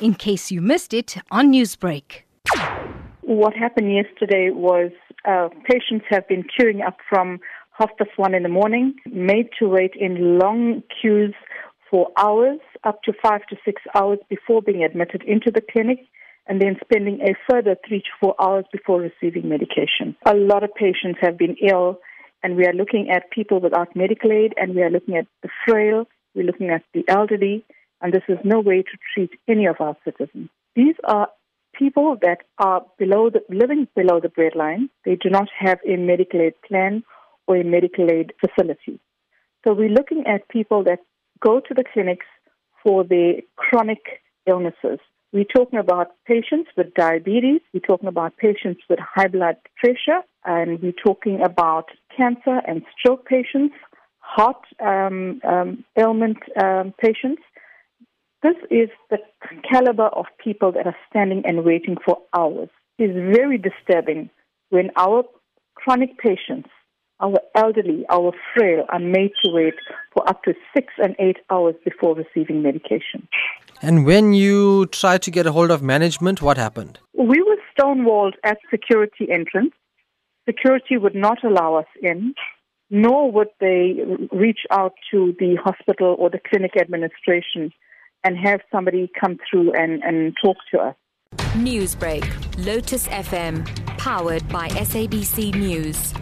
in case you missed it on Newsbreak. What happened yesterday was uh, patients have been queuing up from half past one in the morning, made to wait in long queues for hours, up to five to six hours before being admitted into the clinic, and then spending a further three to four hours before receiving medication. A lot of patients have been ill, and we are looking at people without medical aid, and we are looking at the frail, we're looking at the elderly, and this is no way to treat any of our citizens. These are people that are below the, living below the breadline. They do not have a medical aid plan or a medical aid facility. So we're looking at people that go to the clinics for their chronic illnesses. We're talking about patients with diabetes, we're talking about patients with high blood pressure, and we're talking about cancer and stroke patients, heart um, um, ailment um, patients. This is the caliber of people that are standing and waiting for hours. It's very disturbing when our chronic patients our elderly, our frail are made to wait for up to six and eight hours before receiving medication. And when you tried to get a hold of management, what happened? We were stonewalled at security entrance. Security would not allow us in, nor would they reach out to the hospital or the clinic administration and have somebody come through and, and talk to us. Newsbreak, Lotus FM, powered by SABC News.